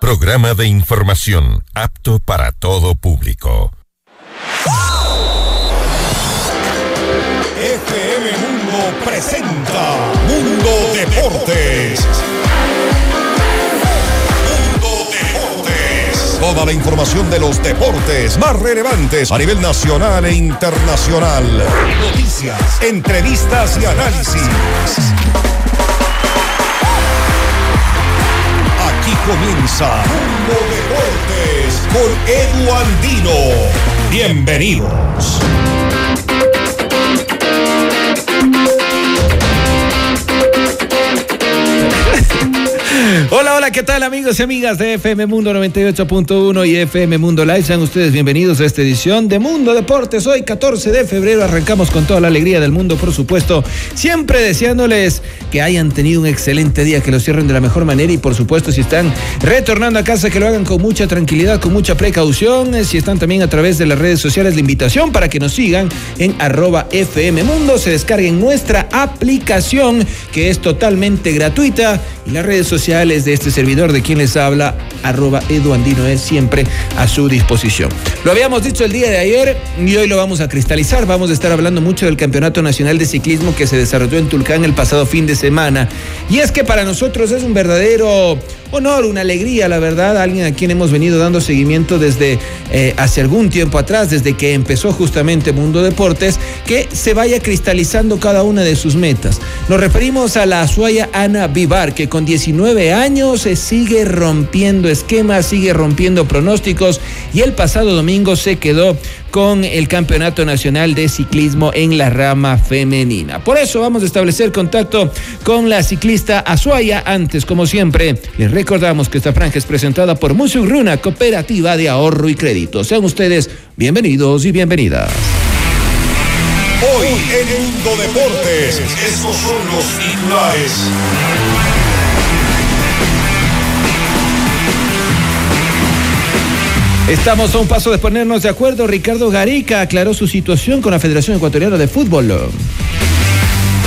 Programa de información apto para todo público. FM Mundo presenta Mundo Deportes. Mundo Deportes. Toda la información de los deportes más relevantes a nivel nacional e internacional. Noticias, entrevistas y análisis. Aquí comienza Mundo Deportes con Edu Andino. Bienvenidos. Hola, hola, ¿qué tal amigos y amigas de FM Mundo 98.1 y FM Mundo Live? Sean ustedes bienvenidos a esta edición de Mundo Deportes. Hoy 14 de febrero arrancamos con toda la alegría del mundo, por supuesto, siempre deseándoles que hayan tenido un excelente día, que lo cierren de la mejor manera y por supuesto si están retornando a casa que lo hagan con mucha tranquilidad, con mucha precaución, si están también a través de las redes sociales la invitación para que nos sigan en arroba FM Mundo, se descarguen nuestra aplicación que es totalmente gratuita las redes sociales de este servidor de quien les habla, arroba eduandino es siempre a su disposición. Lo habíamos dicho el día de ayer y hoy lo vamos a cristalizar. Vamos a estar hablando mucho del Campeonato Nacional de Ciclismo que se desarrolló en Tulcán el pasado fin de semana. Y es que para nosotros es un verdadero honor, una alegría, la verdad, alguien a quien hemos venido dando seguimiento desde eh, hace algún tiempo atrás, desde que empezó justamente Mundo Deportes, que se vaya cristalizando cada una de sus metas. Nos referimos a la Azuaya Ana Vivar, que con 19 años se sigue rompiendo esquemas, sigue rompiendo pronósticos y el pasado domingo se quedó con el Campeonato Nacional de Ciclismo en la rama femenina. Por eso vamos a establecer contacto con la ciclista Azuaya. Antes, como siempre, les recordamos que esta franja es presentada por Musugruna, Cooperativa de Ahorro y Crédito. Sean ustedes bienvenidos y bienvenidas. Hoy en Mundo Deportes, estos son los titulares. Estamos a un paso de ponernos de acuerdo. Ricardo Garica aclaró su situación con la Federación Ecuatoriana de Fútbol.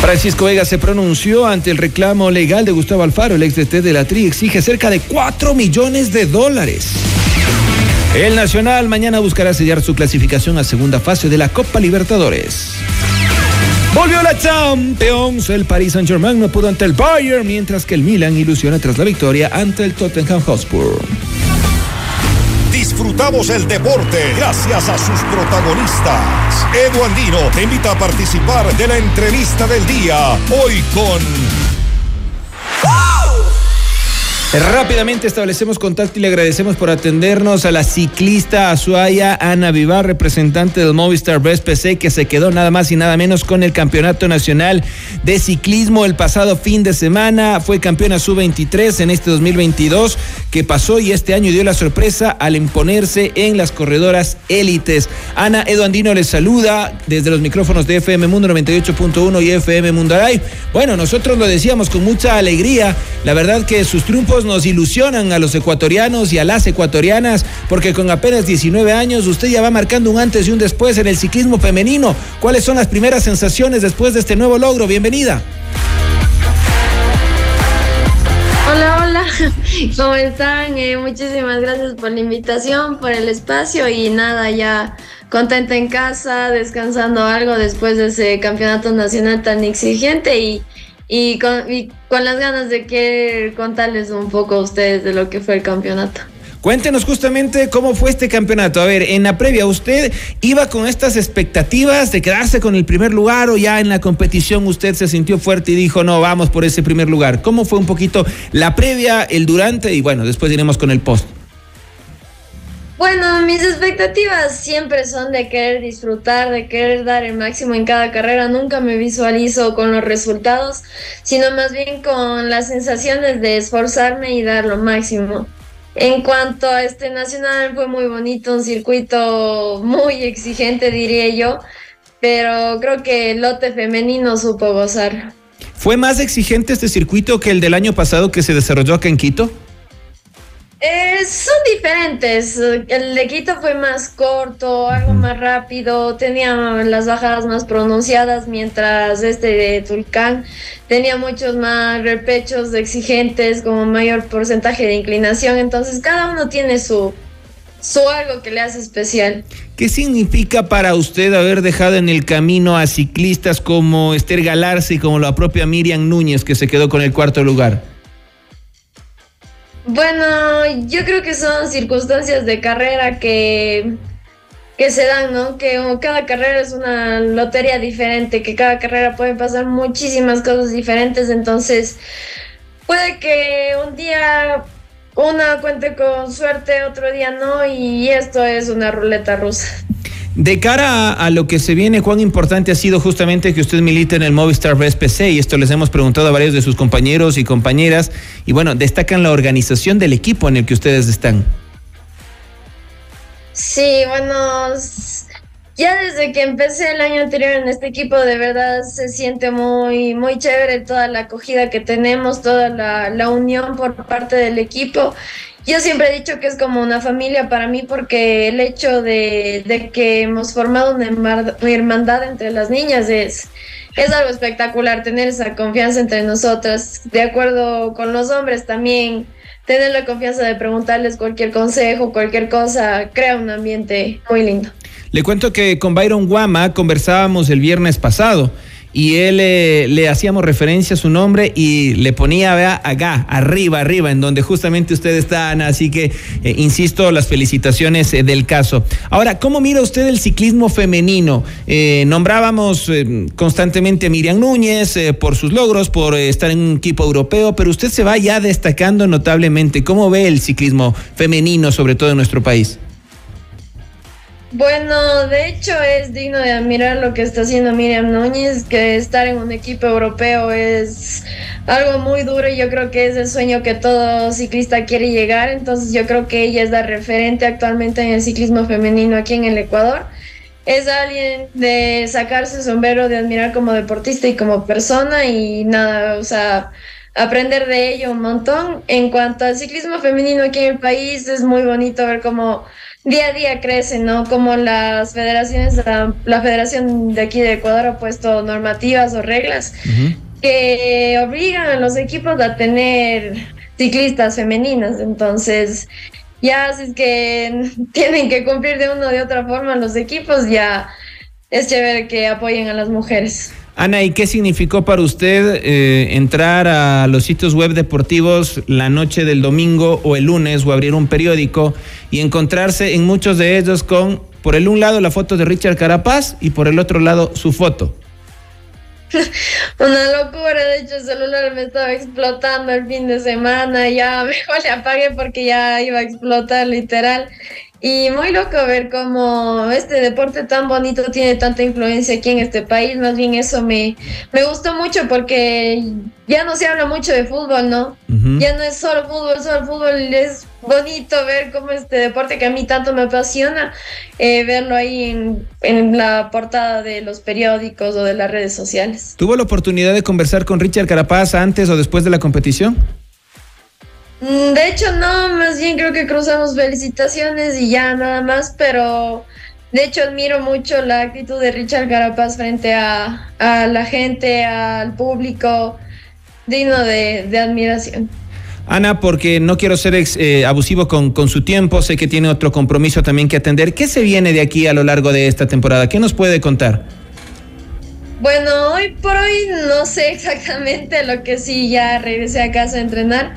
Francisco Vega se pronunció ante el reclamo legal de Gustavo Alfaro, el ex DT de la TRI, exige cerca de 4 millones de dólares. El Nacional mañana buscará sellar su clasificación a segunda fase de la Copa Libertadores. Volvió la Champions. El Paris Saint-Germain no pudo ante el Bayern, mientras que el Milan ilusiona tras la victoria ante el Tottenham Hotspur. El deporte gracias a sus protagonistas. Edu Andino te invita a participar de la entrevista del día. Hoy con Rápidamente establecemos contacto y le agradecemos por atendernos a la ciclista Azuaya Ana Vivar, representante del Movistar Best PC, que se quedó nada más y nada menos con el Campeonato Nacional de Ciclismo el pasado fin de semana. Fue campeona sub-23 en este 2022 que pasó y este año dio la sorpresa al imponerse en las corredoras élites. Ana Eduandino les saluda desde los micrófonos de FM Mundo 98.1 y FM Mundo Live. Bueno, nosotros lo decíamos con mucha alegría. La verdad que sus triunfos nos ilusionan a los ecuatorianos y a las ecuatorianas, porque con apenas 19 años usted ya va marcando un antes y un después en el ciclismo femenino. ¿Cuáles son las primeras sensaciones después de este nuevo logro? Bienvenida. Hola, hola, ¿cómo están? Eh, muchísimas gracias por la invitación, por el espacio y nada, ya contenta en casa, descansando algo después de ese campeonato nacional tan exigente y y con, con las ganas de que contarles un poco a ustedes de lo que fue el campeonato. Cuéntenos justamente cómo fue este campeonato. A ver, en la previa, ¿usted iba con estas expectativas de quedarse con el primer lugar o ya en la competición usted se sintió fuerte y dijo, no, vamos por ese primer lugar? ¿Cómo fue un poquito la previa, el durante y bueno, después iremos con el post? Bueno, mis expectativas siempre son de querer disfrutar, de querer dar el máximo en cada carrera. Nunca me visualizo con los resultados, sino más bien con las sensaciones de esforzarme y dar lo máximo. En cuanto a este nacional, fue muy bonito, un circuito muy exigente, diría yo, pero creo que el lote femenino supo gozar. ¿Fue más exigente este circuito que el del año pasado que se desarrolló acá en Quito? Eh, son diferentes. El de Quito fue más corto, algo más rápido, tenía las bajadas más pronunciadas, mientras este de Tulcán tenía muchos más repechos exigentes, como mayor porcentaje de inclinación. Entonces, cada uno tiene su, su algo que le hace especial. ¿Qué significa para usted haber dejado en el camino a ciclistas como Esther Galarza y como la propia Miriam Núñez, que se quedó con el cuarto lugar? Bueno, yo creo que son circunstancias de carrera que, que se dan, ¿no? Que cada carrera es una lotería diferente, que cada carrera puede pasar muchísimas cosas diferentes, entonces puede que un día una cuente con suerte, otro día no, y esto es una ruleta rusa. De cara a, lo que se viene, cuán importante ha sido justamente que usted milite en el Movistar BSPC y esto les hemos preguntado a varios de sus compañeros y compañeras y bueno, destacan la organización del equipo en el que ustedes están. Sí, bueno, ya desde que empecé el año anterior en este equipo, de verdad se siente muy, muy chévere toda la acogida que tenemos, toda la, la unión por parte del equipo yo siempre he dicho que es como una familia para mí porque el hecho de, que hemos formado una hermandad entre las niñas es, es algo espectacular, tener esa confianza entre nosotras. De acuerdo con los hombres también, tener la confianza de preguntarles cualquier consejo, cualquier cosa, crea un ambiente muy lindo. Le cuento que con Byron Guama conversábamos el viernes pasado y él eh, le hacíamos referencia a su nombre y le ponía vea, acá, arriba, arriba, en donde justamente usted está, Ana. Así que, eh, insisto, las felicitaciones eh, del caso. Ahora, ¿cómo mira usted el ciclismo femenino? nombrábamos constantemente a Miriam Núñez por sus logros, por estar en un equipo europeo, pero usted se va ya destacando notablemente. ¿Cómo ve el ciclismo femenino, sobre todo en nuestro país? Bueno, de hecho es digno de admirar lo que está haciendo Miriam Núñez, que estar en un equipo europeo es algo muy duro y yo creo que es el sueño que todo ciclista quiere llegar, entonces yo creo que ella es la referente actualmente en el ciclismo femenino aquí en el Ecuador. Es alguien de sacarse el sombrero, de admirar como deportista y como persona y nada, o sea, aprender de ello un montón. En cuanto al ciclismo femenino aquí en el país, es muy bonito ver cómo día a día crece, ¿no? Como las federaciones, la, federación de aquí de Ecuador ha puesto normativas o reglas que obligan a los equipos a tener ciclistas femeninas. Entonces, ya si es que tienen que cumplir de una o de otra forma los equipos, ya es chévere que apoyen a las mujeres. Ana, ¿y qué significó para usted eh, entrar a los sitios web deportivos la noche del domingo o el lunes o abrir un periódico y encontrarse en muchos de ellos con, por el un lado, la foto de Richard Carapaz y por el otro lado, su foto? Una locura, de hecho el celular me estaba explotando el fin de semana, ya mejor le apagué porque ya iba a explotar literal. Y muy loco ver cómo este deporte tan bonito tiene tanta influencia aquí en este país. Más bien eso me, me gustó mucho porque ya no se habla mucho de fútbol, ¿no? Ya no es solo fútbol, solo fútbol. Es bonito ver cómo este deporte que a mí tanto me apasiona, eh, verlo ahí en, en la portada de los periódicos o de las redes sociales. ¿Tuvo la oportunidad de conversar con Richard Carapaz antes o después de la competición? Mm, de hecho, no, más bien creo que cruzamos felicitaciones y ya nada más, pero de hecho admiro mucho la actitud de Richard Carapaz frente a, la gente, al público, digno de, admiración. Ana, porque no quiero ser eh, abusivo con, con, su tiempo, sé que tiene otro compromiso también que atender. ¿Qué se viene de aquí a lo largo de esta temporada? ¿Qué nos puede contar? Bueno, hoy por hoy no sé exactamente lo que sí ya regresé a casa a entrenar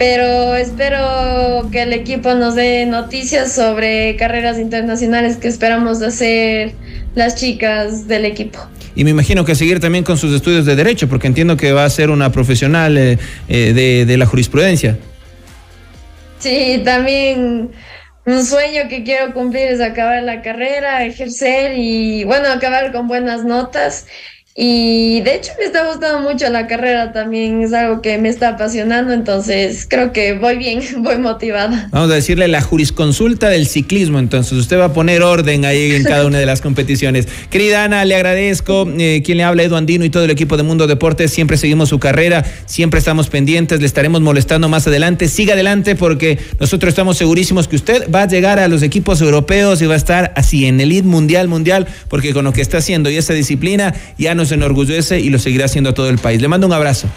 pero espero que el equipo nos dé noticias sobre carreras internacionales que esperamos hacer las chicas del equipo. Y me imagino que seguir también con sus estudios de derecho, porque entiendo que va a ser una profesional eh, eh, de, de la jurisprudencia. Sí, también un sueño que quiero cumplir es acabar la carrera, ejercer y bueno, acabar con buenas notas Y de hecho me está gustando mucho la carrera también, es algo que me está apasionando, entonces creo que voy bien, voy motivada. Vamos a decirle la jurisconsulta del ciclismo, entonces usted va a poner orden ahí en cada una de las competiciones. Querida Ana, le agradezco, eh, quien le habla, Edu Andino y todo el equipo de Mundo Deportes, siempre seguimos su carrera, siempre estamos pendientes, le estaremos molestando más adelante, siga adelante porque nosotros estamos segurísimos que usted va a llegar a los equipos europeos y va a estar así en el elite mundial, mundial, porque con lo que está haciendo y esa disciplina ya nos enorgullece y lo seguirá haciendo todo el país. Le mando un abrazo.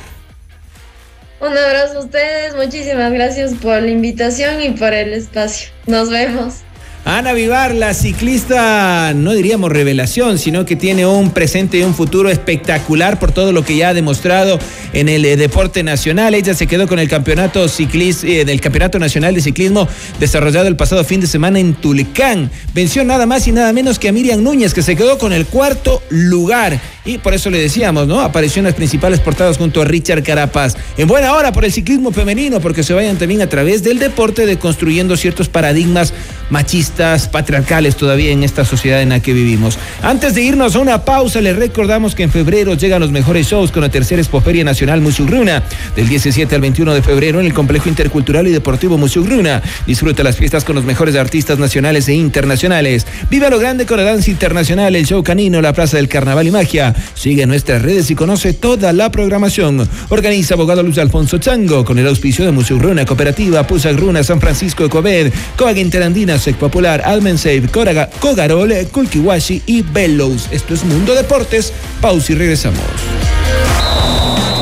Un abrazo a ustedes, muchísimas gracias por la invitación y por el espacio. Nos vemos. Ana Vivar, la ciclista, no diríamos revelación, sino que tiene un presente y un futuro espectacular por todo lo que ya ha demostrado en el eh, deporte nacional. Ella se quedó con el campeonato ciclis, eh, del Campeonato Nacional de Ciclismo desarrollado el pasado fin de semana en Tulcán. Venció nada más y nada menos que a Miriam Núñez, que se quedó con el cuarto lugar. Y por eso le decíamos, ¿no? Apareció en las principales portadas junto a Richard Carapaz. En buena hora por el ciclismo femenino, porque se vayan también a través del deporte de construyendo ciertos paradigmas machistas, patriarcales todavía en esta sociedad en la que vivimos. Antes de irnos a una pausa, les recordamos que en febrero llegan los mejores shows con la tercera Expoferia Nacional Musugruna, del 17 al 21 de febrero en el Complejo Intercultural y Deportivo Musugruna. Disfruta las fiestas con los mejores artistas nacionales e internacionales. Viva lo grande con la danza internacional, el show canino, la Plaza del Carnaval y Magia. Sigue nuestras redes y conoce toda la programación. Organiza abogado Luis Alfonso Chango con el auspicio de Museo Runa Cooperativa, Pusa Runa, San Francisco de Coved, Coag Interandina, Sec Popular, Almensafe, Cogarol, Kulkiwashi y Bellows. Esto es Mundo Deportes. Pausa y regresamos.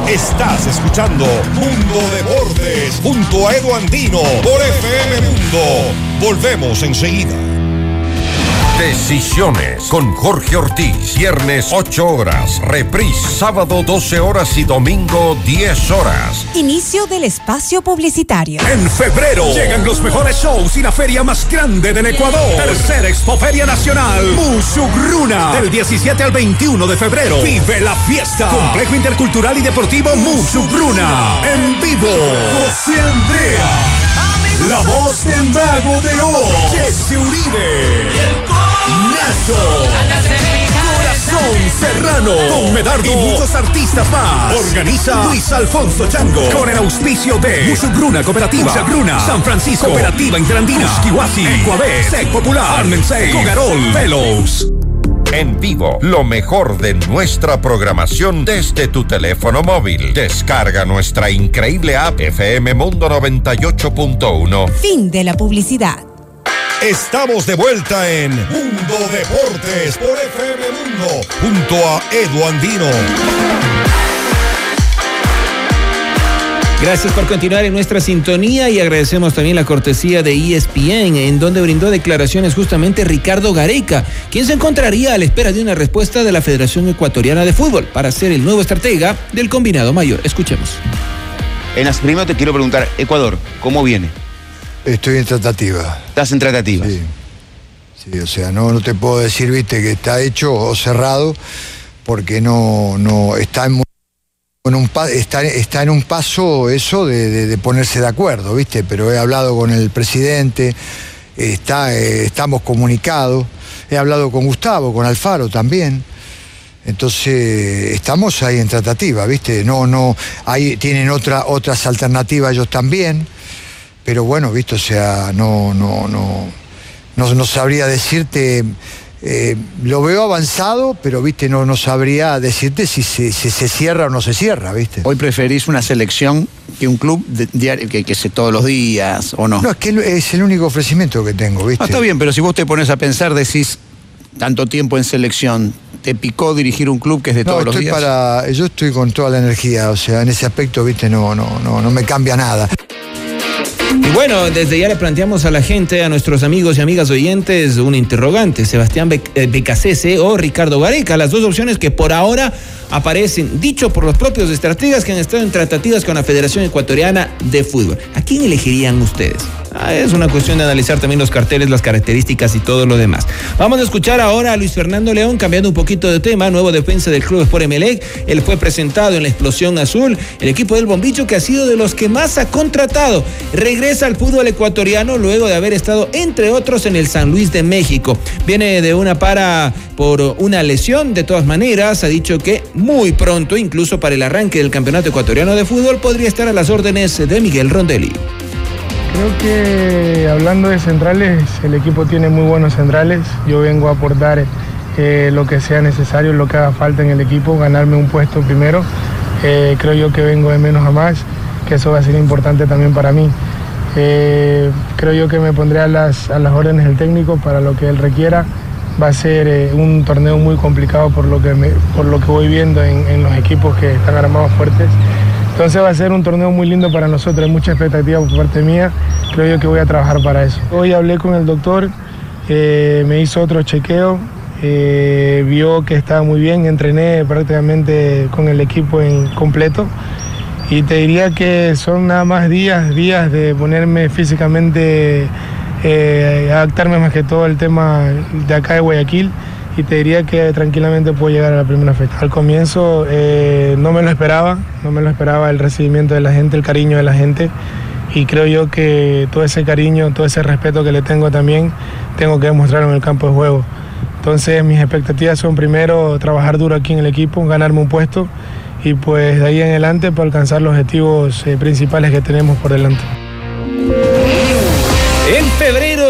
Estás escuchando Mundo Deportes junto a Edu Andino por FM Mundo. Volvemos enseguida. Decisiones con Jorge Ortiz. Viernes 8 horas. Reprise sábado 12 horas y domingo 10 horas. Inicio del espacio publicitario. En febrero llegan los mejores shows y la feria más grande del Ecuador. Tercera Expoferia Nacional. Musugruna. Del 17 al 21 de febrero. Vive la fiesta. Complejo Intercultural y Deportivo Musugruna. En vivo. José Andrea. La voz del mago de Oz. Jesse Uribe. Nazo. Corazón Serrano. Con Medardo. Y muchos artistas más. Organiza Luis Alfonso Chango. Con el auspicio de Musugruna Cooperativa. Musugruna. San Francisco. Cooperativa Interandina. Kiwasi. Ecuavés. Sec Popular. Armensei. Cogarol. Velos. En vivo, lo mejor de nuestra programación desde tu teléfono móvil. Descarga nuestra increíble app FM Mundo 98.1. Fin de la publicidad. Estamos de vuelta en Mundo Deportes por FM Mundo junto a Edu Andino. Gracias por continuar en nuestra sintonía y agradecemos también la cortesía de ESPN, en donde brindó declaraciones justamente Ricardo Gareca, quien se encontraría a la espera de una respuesta de la Federación Ecuatoriana de Fútbol para ser el nuevo estratega del combinado mayor. Escuchemos. En las primero te quiero preguntar, Ecuador, ¿cómo viene? Estoy en tratativa. ¿Estás en tratativas? Sí. Sí, o sea, no, no te puedo decir, viste, que está hecho o cerrado, porque no, no está en, en un está, está en un paso eso de, de- de ponerse de acuerdo, viste, pero he hablado con el presidente, está, eh, estamos comunicados, he hablado con Gustavo, con Alfaro también. Entonces, estamos ahí en tratativa, ¿viste? No, no, ahí tienen otra, otras alternativas ellos también, pero bueno, ¿viste? O sea, no, no, no, no, no sabría decirte, eh, lo veo avanzado, pero, ¿viste? No, no sabría decirte si se, si se cierra o no se cierra, ¿viste? ¿Hoy preferís una selección que un club de- diario que, que se todos los días o no? No, es que es el único ofrecimiento que tengo, ¿viste? Ah, está bien, pero si vos te pones a pensar, decís tanto tiempo en selección, ¿te picó dirigir un club que es de No, todos los estoy días? para, yo estoy con toda la energía, o sea, en ese aspecto, viste, no, no, no, no me cambia nada. Y bueno, desde ya le planteamos a la gente, a nuestros amigos y amigas oyentes, un interrogante, Sebastián eh, Becasese o Ricardo Gareca, las dos opciones que por ahora aparecen, dicho por los propios estrategas que han estado en tratativas con la Federación Ecuatoriana de Fútbol. ¿A quién elegirían ustedes? Ah, es una cuestión de analizar también los carteles, las características y todo lo demás. Vamos a escuchar ahora a Luis Fernando León, cambiando un poquito de tema, nuevo defensa del Club Sport Emelec. Él fue presentado en la explosión azul, el equipo del Bombicho que ha sido de los que más ha contratado. Regresa al fútbol ecuatoriano luego de haber estado, entre otros, en el San Luis de México. Viene de una para por una lesión, de todas maneras, ha dicho que muy pronto, incluso para el arranque del Campeonato Ecuatoriano de Fútbol, podría estar a las órdenes de Miguel Rondelli. Creo que hablando de centrales, el equipo tiene muy buenos centrales. Yo vengo a aportar eh, lo que sea necesario, lo que haga falta en el equipo, ganarme un puesto primero. Eh, creo yo que vengo de menos a más, que eso va a ser importante también para mí. Eh, creo yo que me pondré a las, a las órdenes del técnico para lo que él requiera. Va a ser un torneo muy complicado por lo que, por lo que voy viendo en, en los equipos que están armados fuertes. Entonces va a ser un torneo muy lindo para nosotros, hay mucha expectativa por parte mía, creo yo que voy a trabajar para eso. Hoy hablé con el doctor, eh, me hizo otro chequeo, eh, vio que estaba muy bien, entrené prácticamente con el equipo en completo y te diría que son nada más días, días de ponerme físicamente, eh, adaptarme más que todo al tema de acá de Guayaquil y te diría que tranquilamente puedo llegar a la primera fecha. Al comienzo eh, no me lo esperaba, no me lo esperaba el recibimiento de la gente, el cariño de la gente y creo yo que todo ese cariño, todo ese respeto que le tengo también, tengo que demostrarlo en el campo de juego. Entonces mis expectativas son primero trabajar duro aquí en el equipo, ganarme un puesto y pues de ahí en adelante para alcanzar los objetivos eh, principales que tenemos por delante.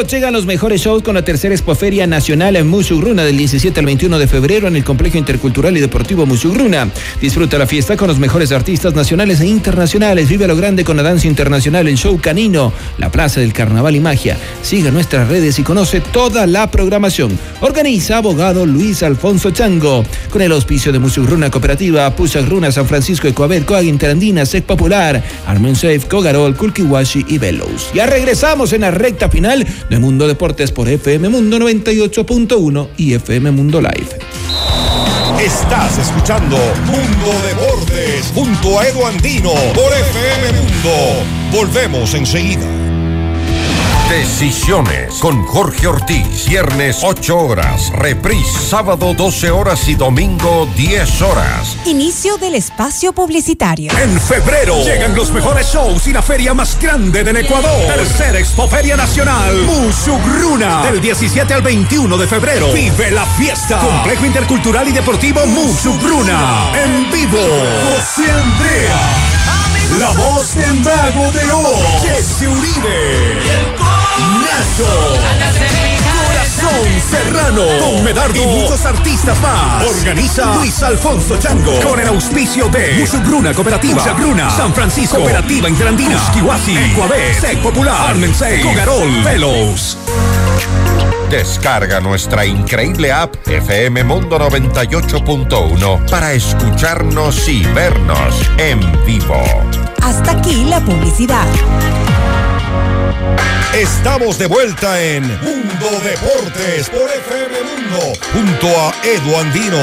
Llegan los mejores shows con la tercera Expoferia Nacional en Musugruna del 17 al 21 de febrero en el Complejo Intercultural y Deportivo Musugruna. Disfruta la fiesta con los mejores artistas nacionales e internacionales. Vive a lo grande con la danza internacional, el show canino, la Plaza del Carnaval y Magia. Sigue nuestras redes y conoce toda la programación. Organiza abogado Luis Alfonso Chango con el auspicio de Musugruna Cooperativa, Pusagruna, San Francisco, Ecoabet, Coag Interandina, Sec Popular, Armen Safe, Cogarol, Kulkiwashi y Velos. Ya regresamos en la recta final de Mundo Deportes por FM Mundo 98.1 y FM Mundo Live. Estás escuchando Mundo Deportes junto a Edu Andino por FM Mundo. Volvemos enseguida. Decisiones con Jorge Ortiz. Viernes 8 horas. Reprise sábado 12 horas y domingo 10 horas. Inicio del espacio publicitario. En febrero llegan los mejores shows y la feria más grande del Ecuador. Tercera Expoferia Nacional. Musugruna. Del 17 al 21 de febrero. Vive la fiesta. Complejo Intercultural y Deportivo Musugruna. En vivo. José Andrea. La voz del mago de Oz. Jesse Uribe. Nacho. Corazón Serrano. Con Medardo. Y muchos artistas más. Organiza Luis Alfonso Chango. Con el auspicio de Musugruna Cooperativa. Musugruna. San Francisco. Cooperativa Interandina. Kiwasi. Ecuabet. Sec Popular. Armensei. Cogarol. Velos. Descarga nuestra increíble app FM Mundo 98.1 para escucharnos y vernos en vivo. Hasta aquí la publicidad. Estamos de vuelta en Mundo Deportes por FM Mundo junto a Edu Andino.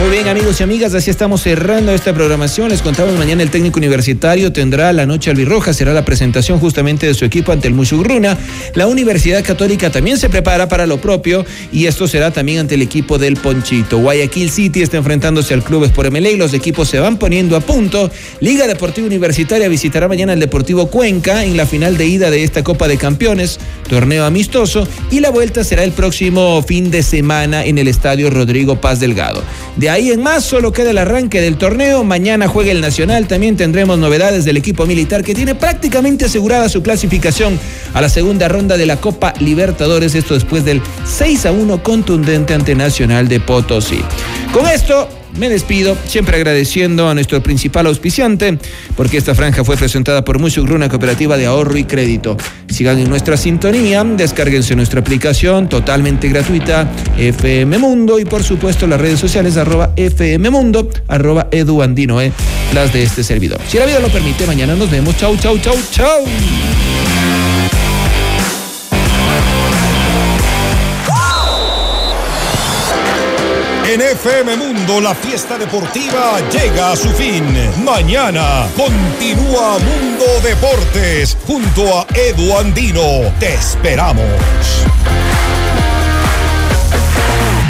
Muy bien amigos y amigas, así estamos cerrando esta programación. Les contamos mañana el técnico universitario tendrá la noche albirroja, será la presentación justamente de su equipo ante el Musugruna. La Universidad Católica también se prepara para lo propio y esto será también ante el equipo del Ponchito. Guayaquil City está enfrentándose al Club Sport MLE y los equipos se van poniendo a punto. Liga Deportiva Universitaria visitará mañana el Deportivo Cuenca en la final de ida de esta Copa de Campeones, torneo amistoso y la vuelta será el próximo fin de semana en el Estadio Rodrigo Paz Delgado. De ahí en más solo queda el arranque del torneo. Mañana juega el Nacional. También tendremos novedades del equipo militar que tiene prácticamente asegurada su clasificación a la segunda ronda de la Copa Libertadores. Esto después del 6 a 1 contundente ante Nacional de Potosí. Con esto me despido, siempre agradeciendo a nuestro principal auspiciante, porque esta franja fue presentada por Musugruna Cooperativa de Ahorro y Crédito. Sigan en nuestra sintonía, descárguense nuestra aplicación totalmente gratuita, FM Mundo, y por supuesto las redes sociales, arroba FM Mundo, arroba Eduandino, eh, las de este servidor. Si la vida lo permite, mañana nos vemos. Chau, chau, chau, chau. En FM Mundo la fiesta deportiva llega a su fin. Mañana continúa Mundo Deportes junto a Edu Andino. Te esperamos.